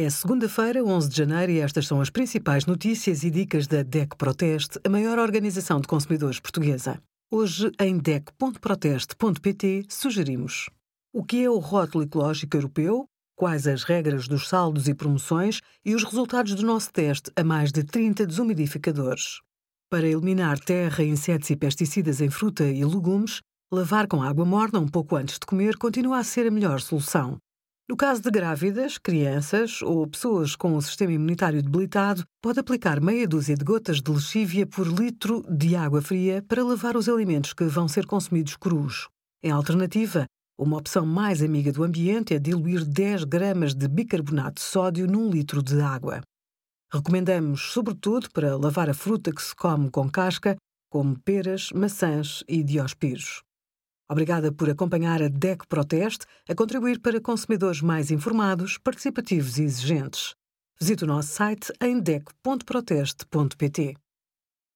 É segunda-feira, 11 de janeiro, e estas são as principais notícias e dicas da DEC Proteste, a maior organização de consumidores portuguesa. Hoje, em DEC.proteste.pt, sugerimos o que é o rótulo ecológico europeu, quais as regras dos saldos e promoções e os resultados do nosso teste a mais de 30 desumidificadores. Para eliminar terra, insetos e pesticidas em fruta e legumes, lavar com água morna um pouco antes de comer continua a ser a melhor solução. No caso de grávidas, crianças ou pessoas com o sistema imunitário debilitado, pode aplicar meia dúzia de gotas de lexívia por litro de água fria para lavar os alimentos que vão ser consumidos crus. Em alternativa, uma opção mais amiga do ambiente é diluir 10 gramas de bicarbonato de sódio num litro de água. Recomendamos, sobretudo, para lavar a fruta que se come com casca, como peras, maçãs e diospiros. Obrigada por acompanhar a DEC Proteste a contribuir para consumidores mais informados, participativos e exigentes. Visite o nosso site em dec.proteste.pt.